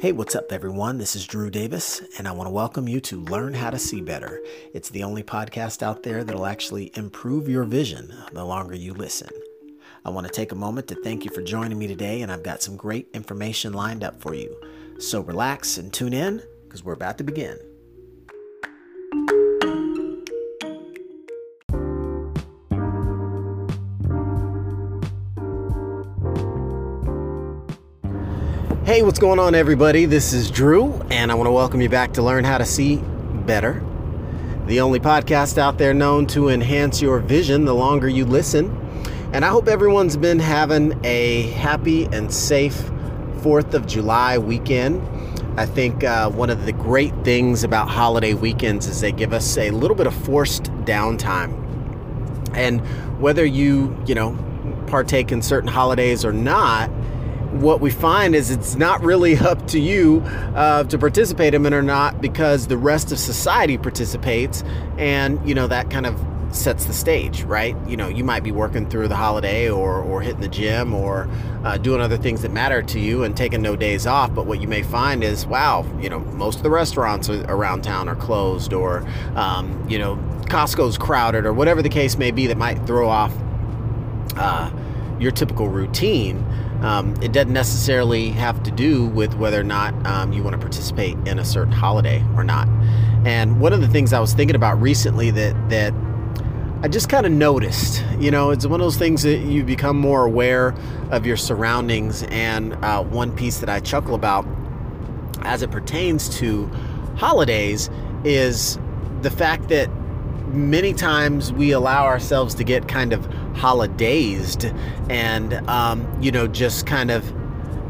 Hey, what's up, everyone? This is Drew Davis, and I want to welcome you to Learn How to See Better. It's the only podcast out there that'll actually improve your vision the longer you listen. I want to take a moment to thank you for joining me today, and I've got some great information lined up for you. So relax and tune in because we're about to begin. Hey, what's going on, everybody? This is Drew, and I want to welcome you back to Learn How to See Better, the only podcast out there known to enhance your vision the longer you listen. And I hope everyone's been having a happy and safe 4th of July weekend. I think uh, one of the great things about holiday weekends is they give us a little bit of forced downtime. And whether you, you know, partake in certain holidays or not, what we find is it's not really up to you uh, to participate in it or not because the rest of society participates and you know that kind of sets the stage right? You know you might be working through the holiday or, or hitting the gym or uh, doing other things that matter to you and taking no days off but what you may find is wow you know most of the restaurants around town are closed or um, you know costco's crowded or whatever the case may be that might throw off uh, your typical routine um, it doesn't necessarily have to do with whether or not um, you want to participate in a certain holiday or not. And one of the things I was thinking about recently that that I just kind of noticed, you know, it's one of those things that you become more aware of your surroundings. And uh, one piece that I chuckle about as it pertains to holidays is the fact that many times we allow ourselves to get kind of holidayzed and, um, you know, just kind of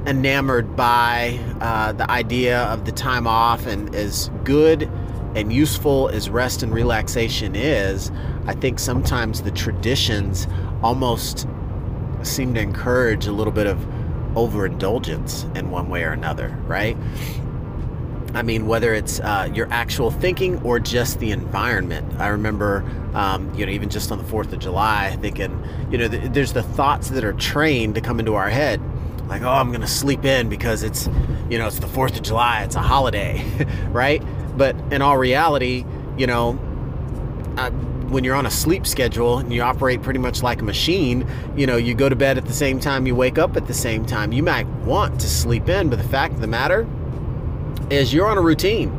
enamored by uh, the idea of the time off and as good and useful as rest and relaxation is, I think sometimes the traditions almost seem to encourage a little bit of overindulgence in one way or another, right? I mean, whether it's uh, your actual thinking or just the environment. I remember, um, you know, even just on the 4th of July, thinking, you know, th- there's the thoughts that are trained to come into our head. Like, oh, I'm going to sleep in because it's, you know, it's the 4th of July, it's a holiday, right? But in all reality, you know, uh, when you're on a sleep schedule and you operate pretty much like a machine, you know, you go to bed at the same time, you wake up at the same time. You might want to sleep in, but the fact of the matter, is you're on a routine.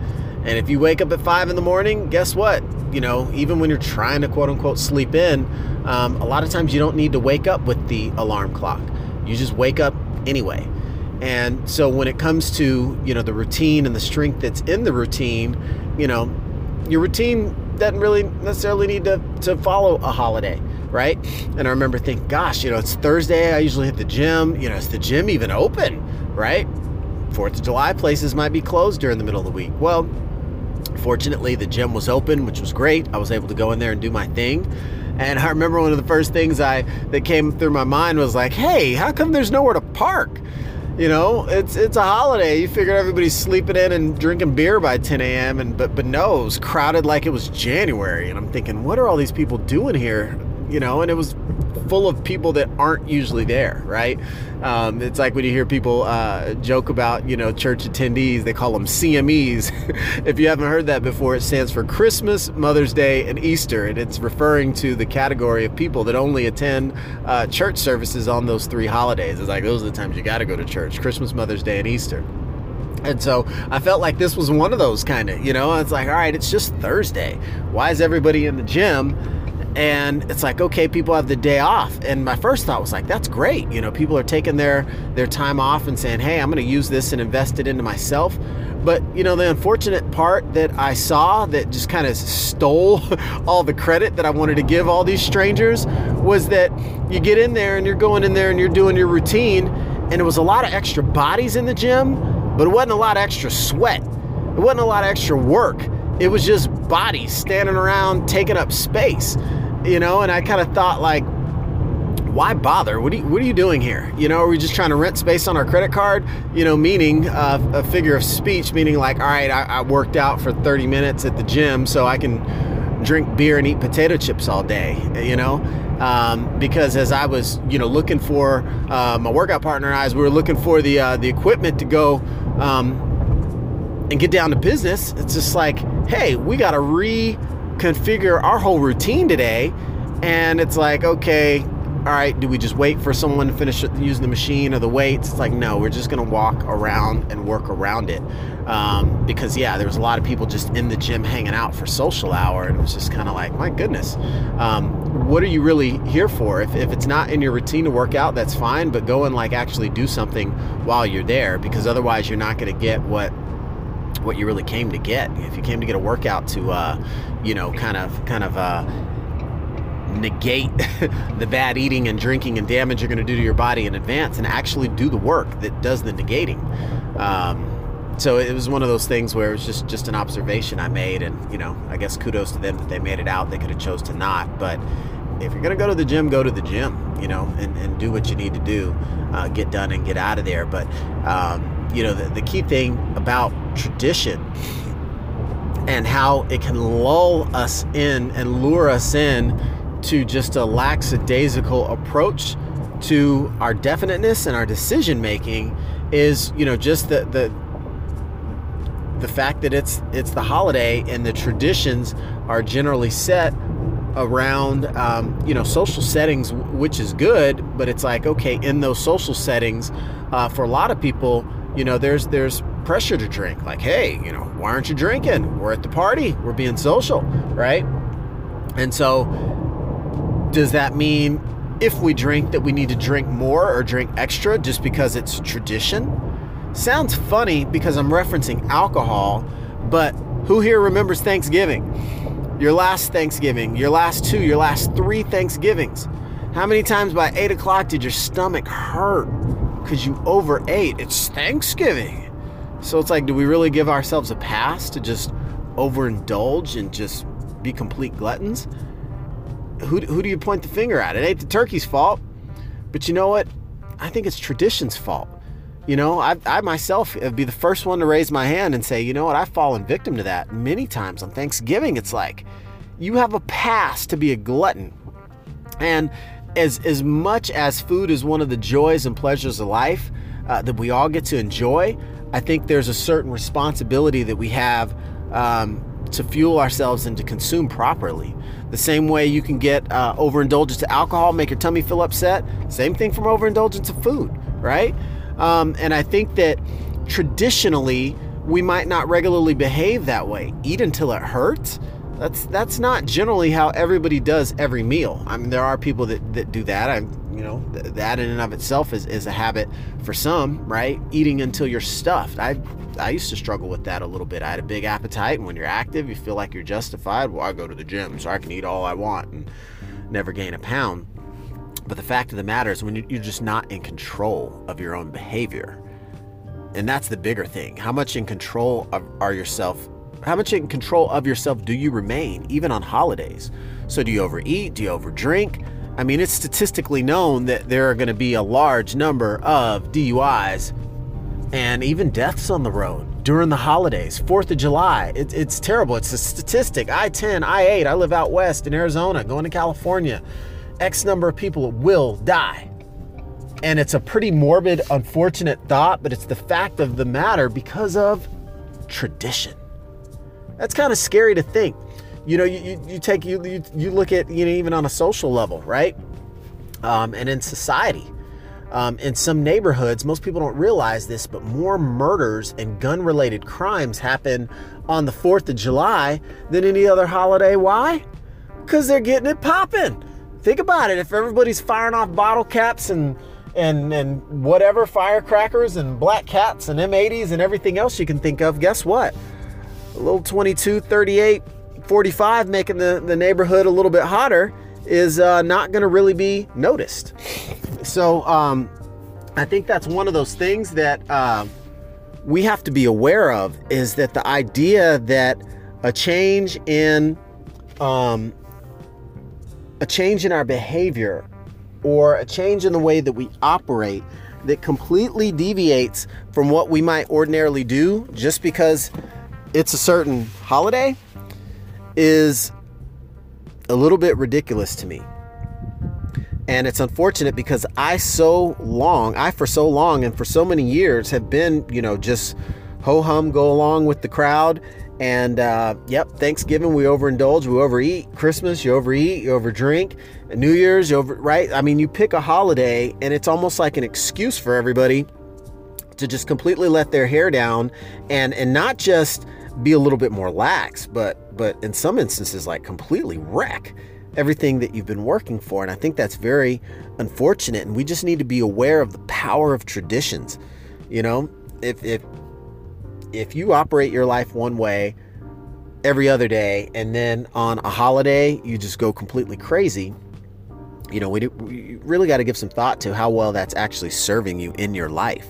And if you wake up at five in the morning, guess what? You know, even when you're trying to quote unquote sleep in, um, a lot of times you don't need to wake up with the alarm clock. You just wake up anyway. And so when it comes to, you know, the routine and the strength that's in the routine, you know, your routine doesn't really necessarily need to, to follow a holiday, right? And I remember thinking, gosh, you know, it's Thursday. I usually hit the gym. You know, is the gym even open, right? Fourth of July places might be closed during the middle of the week. Well, fortunately, the gym was open, which was great. I was able to go in there and do my thing. And I remember one of the first things I that came through my mind was like, "Hey, how come there's nowhere to park?" You know, it's it's a holiday. You figure everybody's sleeping in and drinking beer by 10 a.m. and but but no, it was crowded like it was January. And I'm thinking, what are all these people doing here? You know, and it was full of people that aren't usually there, right? Um, it's like when you hear people uh, joke about, you know, church attendees, they call them CMEs. if you haven't heard that before, it stands for Christmas, Mother's Day, and Easter. And it's referring to the category of people that only attend uh, church services on those three holidays. It's like those are the times you got to go to church Christmas, Mother's Day, and Easter. And so I felt like this was one of those kind of, you know, it's like, all right, it's just Thursday. Why is everybody in the gym? And it's like okay people have the day off. And my first thought was like that's great. You know people are taking their their time off and saying hey i'm going to use this and invest it into myself. But you know the unfortunate part that i saw that just kind of stole all the credit that i wanted to give all these strangers was that you get in there and you're going in there and you're doing your routine and it was a lot of extra bodies in the gym but it wasn't a lot of extra sweat. It wasn't a lot of extra work it was just bodies standing around taking up space you know, and I kind of thought like, why bother? What are, you, what are you doing here? You know, are we just trying to rent space on our credit card? You know, meaning uh, a figure of speech, meaning like, all right, I, I worked out for 30 minutes at the gym so I can drink beer and eat potato chips all day, you know? Um, because as I was, you know, looking for uh, my workout partner and I, as we were looking for the uh, the equipment to go Um, and get down to business, it's just like, hey, we got to reconfigure our whole routine today. And it's like, okay, all right, do we just wait for someone to finish using the machine or the weights? It's like, no, we're just going to walk around and work around it. Um, because, yeah, there was a lot of people just in the gym hanging out for social hour. And it was just kind of like, my goodness, um, what are you really here for? If, if it's not in your routine to work out, that's fine, but go and like actually do something while you're there because otherwise you're not going to get what what you really came to get. If you came to get a workout to, uh, you know, kind of, kind of, uh, negate the bad eating and drinking and damage you're going to do to your body in advance and actually do the work that does the negating. Um, so it was one of those things where it was just just an observation I made, and you know, I guess kudos to them that they made it out. They could have chose to not, but if you're gonna go to the gym, go to the gym, you know, and, and do what you need to do, uh, get done and get out of there. But um, you know, the, the key thing about tradition and how it can lull us in and lure us in to just a lackadaisical approach to our definiteness and our decision making is you know just the the the fact that it's it's the holiday and the traditions are generally set around um, you know social settings which is good but it's like okay in those social settings uh, for a lot of people you know there's there's pressure to drink like hey you know why aren't you drinking we're at the party we're being social right and so does that mean if we drink that we need to drink more or drink extra just because it's tradition? Sounds funny because I'm referencing alcohol, but who here remembers Thanksgiving? Your last Thanksgiving, your last two, your last three Thanksgivings. How many times by eight o'clock did your stomach hurt because you overate? It's Thanksgiving. So it's like, do we really give ourselves a pass to just overindulge and just be complete gluttons? who, who do you point the finger at? It ain't the turkey's fault. But you know what? I think it's tradition's fault. You know, I, I myself would be the first one to raise my hand and say, you know what, I've fallen victim to that many times on Thanksgiving. It's like you have a pass to be a glutton. And as, as much as food is one of the joys and pleasures of life uh, that we all get to enjoy, I think there's a certain responsibility that we have um, to fuel ourselves and to consume properly. The same way you can get uh, overindulgence to alcohol, make your tummy feel upset. Same thing from overindulgence to food, right? Um, and I think that traditionally we might not regularly behave that way. Eat until it hurts. That's that's not generally how everybody does every meal. I mean, there are people that, that do that. I, you know, th- that in and of itself is, is a habit for some, right? Eating until you're stuffed. I I used to struggle with that a little bit. I had a big appetite, and when you're active, you feel like you're justified. Well, I go to the gym so I can eat all I want and never gain a pound. But the fact of the matter is, when you're just not in control of your own behavior, and that's the bigger thing. How much in control of, are yourself? How much in control of yourself do you remain, even on holidays? So, do you overeat? Do you overdrink? I mean, it's statistically known that there are going to be a large number of DUIs and even deaths on the road during the holidays. Fourth of July, it, it's terrible. It's a statistic. I 10, I 8, I live out west in Arizona, going to California. X number of people will die. And it's a pretty morbid, unfortunate thought, but it's the fact of the matter because of tradition. That's kind of scary to think. You know, you, you, you take you, you you look at you know even on a social level, right? Um, and in society, um, in some neighborhoods, most people don't realize this, but more murders and gun related crimes happen on the 4th of July than any other holiday. Why? Because they're getting it popping. Think about it. If everybody's firing off bottle caps and and and whatever firecrackers and black cats and M80s and everything else you can think of, guess what? A little 22, 38, 45 making the, the neighborhood a little bit hotter is uh, not going to really be noticed. So um, I think that's one of those things that uh, we have to be aware of is that the idea that a change in um, a change in our behavior or a change in the way that we operate that completely deviates from what we might ordinarily do just because it's a certain holiday is a little bit ridiculous to me. And it's unfortunate because I so long, I for so long and for so many years have been, you know, just ho hum, go along with the crowd. And uh, yep, Thanksgiving we overindulge, we overeat. Christmas you overeat, you overdrink. New Year's you over right. I mean, you pick a holiday, and it's almost like an excuse for everybody to just completely let their hair down, and and not just be a little bit more lax, but but in some instances like completely wreck everything that you've been working for. And I think that's very unfortunate. And we just need to be aware of the power of traditions. You know, if if if you operate your life one way every other day and then on a holiday you just go completely crazy you know we, do, we really got to give some thought to how well that's actually serving you in your life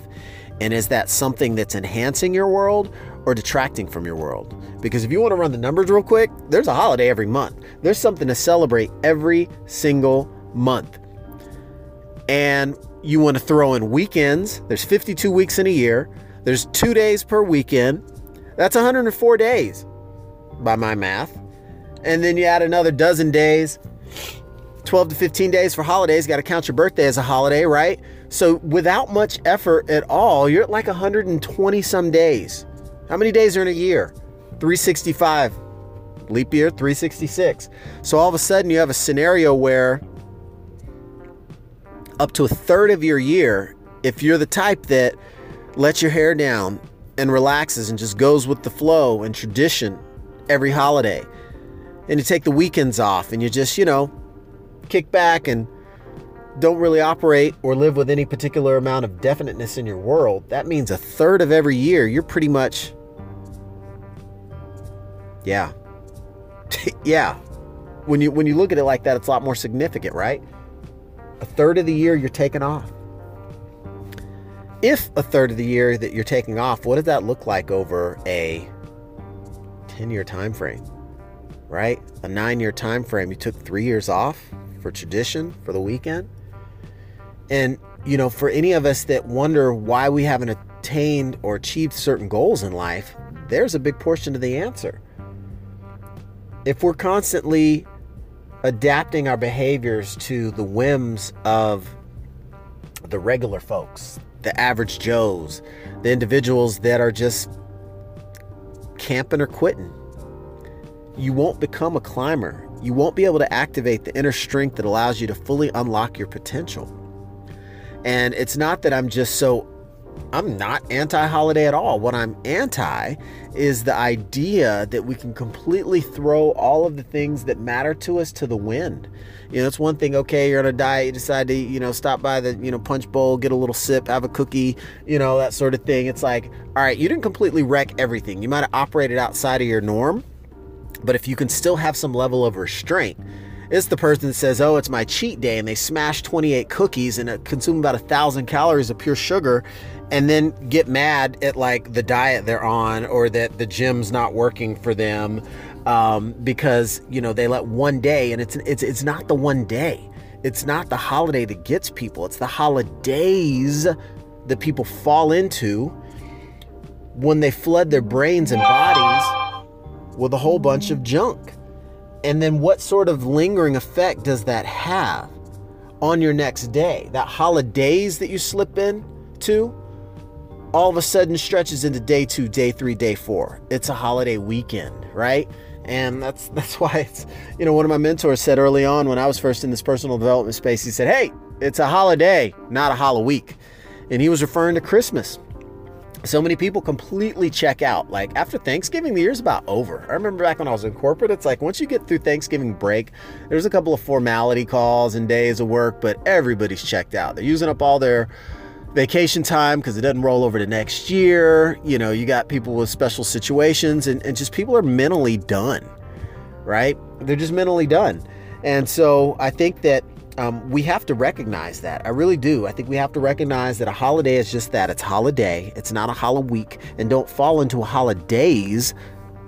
and is that something that's enhancing your world or detracting from your world because if you want to run the numbers real quick there's a holiday every month there's something to celebrate every single month and you want to throw in weekends there's 52 weeks in a year there's two days per weekend. That's 104 days by my math. And then you add another dozen days, 12 to 15 days for holidays. Got to count your birthday as a holiday, right? So without much effort at all, you're at like 120 some days. How many days are in a year? 365. Leap year, 366. So all of a sudden, you have a scenario where up to a third of your year, if you're the type that lets your hair down and relaxes and just goes with the flow and tradition every holiday. And you take the weekends off and you just, you know, kick back and don't really operate or live with any particular amount of definiteness in your world. That means a third of every year you're pretty much yeah. yeah. When you when you look at it like that, it's a lot more significant, right? A third of the year you're taking off if a third of the year that you're taking off, what does that look like over a 10 year time frame? Right? A nine year time frame. You took three years off for tradition for the weekend. And, you know, for any of us that wonder why we haven't attained or achieved certain goals in life, there's a big portion of the answer. If we're constantly adapting our behaviors to the whims of the regular folks, the average Joes, the individuals that are just camping or quitting. You won't become a climber. You won't be able to activate the inner strength that allows you to fully unlock your potential. And it's not that I'm just so I'm not anti holiday at all. What I'm anti is the idea that we can completely throw all of the things that matter to us to the wind. You know, it's one thing, okay, you're on a diet, you decide to, you know, stop by the, you know, punch bowl, get a little sip, have a cookie, you know, that sort of thing. It's like, all right, you didn't completely wreck everything. You might have operated outside of your norm, but if you can still have some level of restraint, it's the person that says, "Oh, it's my cheat day," and they smash 28 cookies and consume about a thousand calories of pure sugar, and then get mad at like the diet they're on or that the gym's not working for them um, because you know they let one day and it's it's it's not the one day. It's not the holiday that gets people. It's the holidays that people fall into when they flood their brains and bodies with a whole bunch of junk and then what sort of lingering effect does that have on your next day that holidays that you slip in to all of a sudden stretches into day two, day three, day four. It's a holiday weekend, right? And that's that's why it's you know one of my mentors said early on when I was first in this personal development space. He said, "Hey, it's a holiday, not a hollow week," and he was referring to Christmas. So many people completely check out. Like after Thanksgiving, the year's about over. I remember back when I was in corporate, it's like once you get through Thanksgiving break, there's a couple of formality calls and days of work, but everybody's checked out. They're using up all their vacation time because it doesn't roll over to next year. You know, you got people with special situations and, and just people are mentally done, right? They're just mentally done. And so I think that um, we have to recognize that. I really do. I think we have to recognize that a holiday is just that. It's holiday. It's not a hollow week. And don't fall into a holidays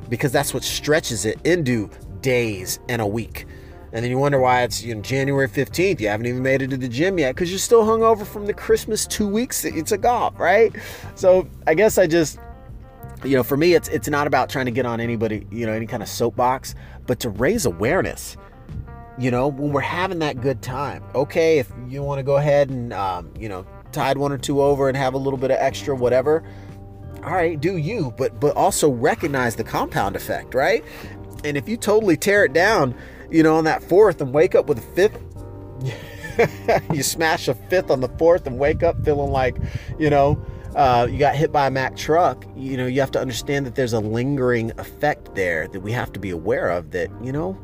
because that's what stretches it into days and a week. And then you wonder why it's you know, January 15th. You haven't even made it to the gym yet because you're still hungover from the Christmas two weeks that you took off, right? So I guess I just, you know, for me, it's it's not about trying to get on anybody, you know, any kind of soapbox, but to raise awareness you know, when we're having that good time. Okay, if you want to go ahead and, um, you know, tide one or two over and have a little bit of extra, whatever. All right, do you, but but also recognize the compound effect, right? And if you totally tear it down, you know, on that fourth and wake up with a fifth, you smash a fifth on the fourth and wake up feeling like, you know, uh, you got hit by a Mack truck, you know, you have to understand that there's a lingering effect there that we have to be aware of that, you know,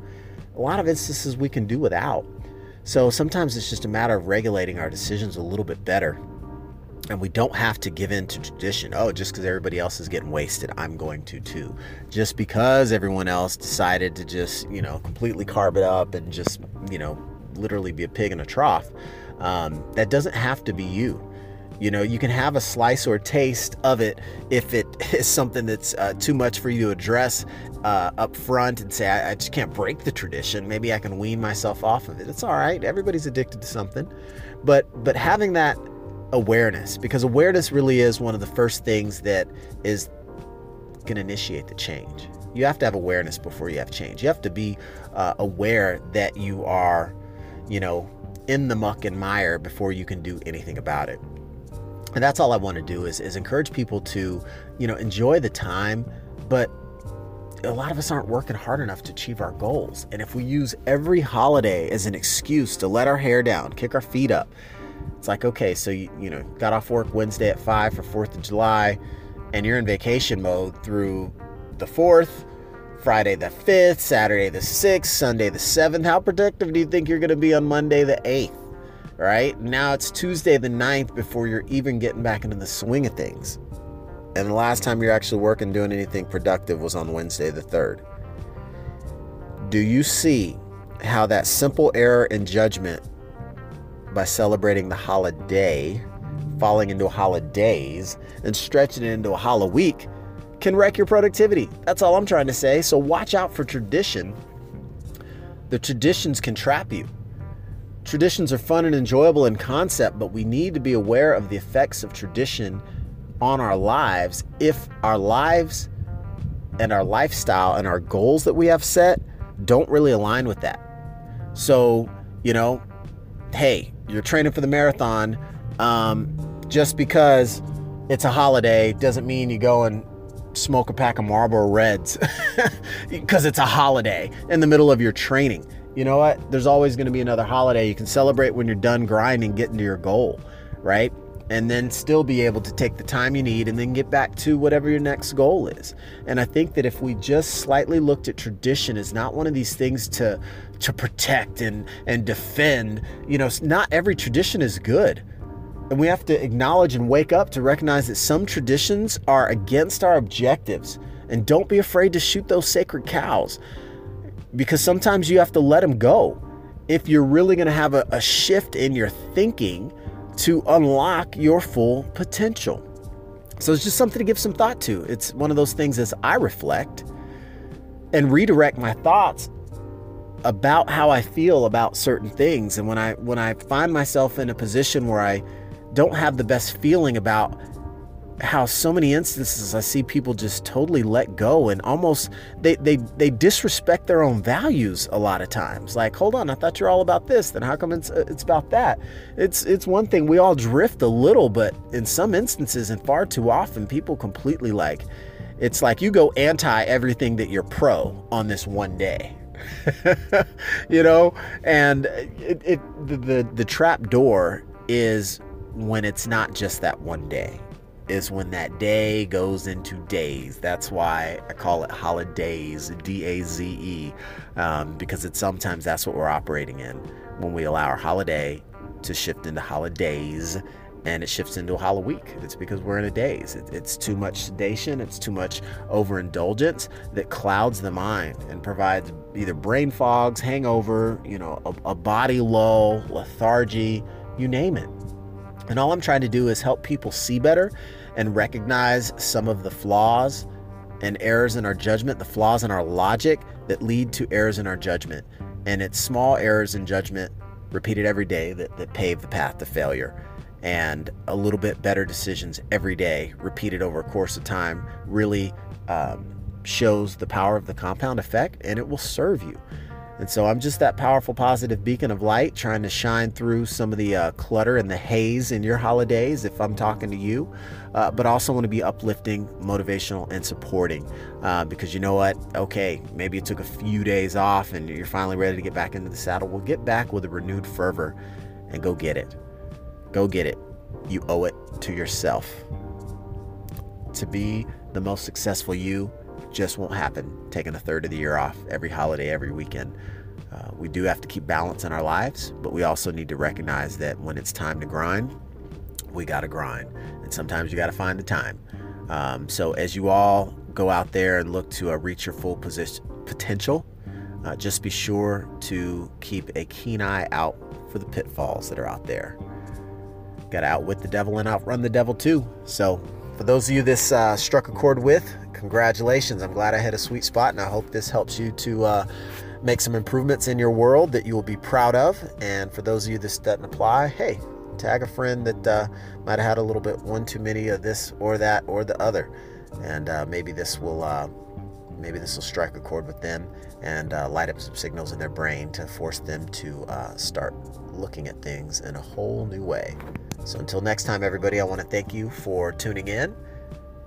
a lot of instances we can do without. So sometimes it's just a matter of regulating our decisions a little bit better. And we don't have to give in to tradition. Oh, just because everybody else is getting wasted, I'm going to too. Just because everyone else decided to just, you know, completely carb it up and just, you know, literally be a pig in a trough, um, that doesn't have to be you. You know, you can have a slice or taste of it if it is something that's uh, too much for you to address uh, up front and say, I, I, just can't break the tradition. Maybe I can wean myself off of it. It's all right. Everybody's addicted to something. But, but having that awareness, because awareness really is one of the first things that is going to initiate the change. You have to have awareness before you have change. You have to be uh, aware that you are, you know, in the muck and mire before you can do anything about it and that's all I want to do is, is encourage people to, you know, enjoy the time, but a lot of us aren't working hard enough to achieve our goals. And if we use every holiday as an excuse to let our hair down, kick our feet up, it's like, okay, so you, you know, got off work Wednesday at 5 for 4th of July, and you're in vacation mode through the 4th, Friday the 5th, Saturday the 6th, Sunday the 7th. How productive do you think you're going to be on Monday the 8th? Right? Now it's Tuesday the 9th before you're even getting back into the swing of things. And the last time you're actually working doing anything productive was on Wednesday the 3rd. Do you see how that simple error in judgment by celebrating the holiday, falling into holidays, and stretching it into a hollow week can wreck your productivity? That's all I'm trying to say. So watch out for tradition. The traditions can trap you. Traditions are fun and enjoyable in concept, but we need to be aware of the effects of tradition on our lives if our lives and our lifestyle and our goals that we have set don't really align with that. So, you know, hey, you're training for the marathon. Um, just because it's a holiday doesn't mean you go and smoke a pack of Marlboro Reds because it's a holiday in the middle of your training you know what? There's always going to be another holiday. You can celebrate when you're done grinding, getting to your goal, right? And then still be able to take the time you need and then get back to whatever your next goal is. And I think that if we just slightly looked at tradition as not one of these things to to protect and and defend, you know, not every tradition is good. And we have to acknowledge and wake up to recognize that some traditions are against our objectives. And don't be afraid to shoot those sacred cows because sometimes you have to let them go if you're really going to have a, a shift in your thinking to unlock your full potential. So it's just something to give some thought to. It's one of those things as I reflect and redirect my thoughts about how I feel about certain things and when I when I find myself in a position where I don't have the best feeling about how so many instances I see people just totally let go and almost they they they disrespect their own values a lot of times. Like, hold on, I thought you're all about this. Then how come it's uh, it's about that? It's it's one thing we all drift a little, but in some instances and far too often, people completely like it's like you go anti everything that you're pro on this one day. you know, and it, it the, the the trap door is when it's not just that one day is when that day goes into days. That's why I call it holidays, D A Z E, um, because it's sometimes that's what we're operating in when we allow our holiday to shift into holidays and it shifts into a hollow week. It's because we're in a daze. It, it's too much sedation, it's too much overindulgence that clouds the mind and provides either brain fogs, hangover, you know, a, a body lull, lethargy, you name it. And all I'm trying to do is help people see better and recognize some of the flaws and errors in our judgment, the flaws in our logic that lead to errors in our judgment. And it's small errors in judgment repeated every day that, that pave the path to failure. And a little bit better decisions every day, repeated over a course of time, really um, shows the power of the compound effect and it will serve you. And so I'm just that powerful, positive beacon of light trying to shine through some of the uh, clutter and the haze in your holidays if I'm talking to you, uh, but also want to be uplifting, motivational, and supporting. Uh, because you know what? Okay, maybe it took a few days off and you're finally ready to get back into the saddle. We'll get back with a renewed fervor and go get it. Go get it. You owe it to yourself. To be the most successful you just won't happen taking a third of the year off every holiday, every weekend. Uh, we do have to keep balance in our lives, but we also need to recognize that when it's time to grind, we got to grind. And sometimes you got to find the time. Um, so as you all go out there and look to uh, reach your full position, potential, uh, just be sure to keep a keen eye out for the pitfalls that are out there. Got to outwit the devil and outrun the devil too. So, for those of you this uh, struck a chord with, congratulations. I'm glad I hit a sweet spot, and I hope this helps you to uh, make some improvements in your world that you will be proud of. And for those of you this doesn't apply, hey, tag a friend that uh, might have had a little bit one too many of this or that or the other, and uh, maybe this will uh, maybe this will strike a chord with them and uh, light up some signals in their brain to force them to uh, start looking at things in a whole new way. So until next time, everybody, I want to thank you for tuning in,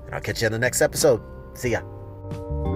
and I'll catch you in the next episode. See ya.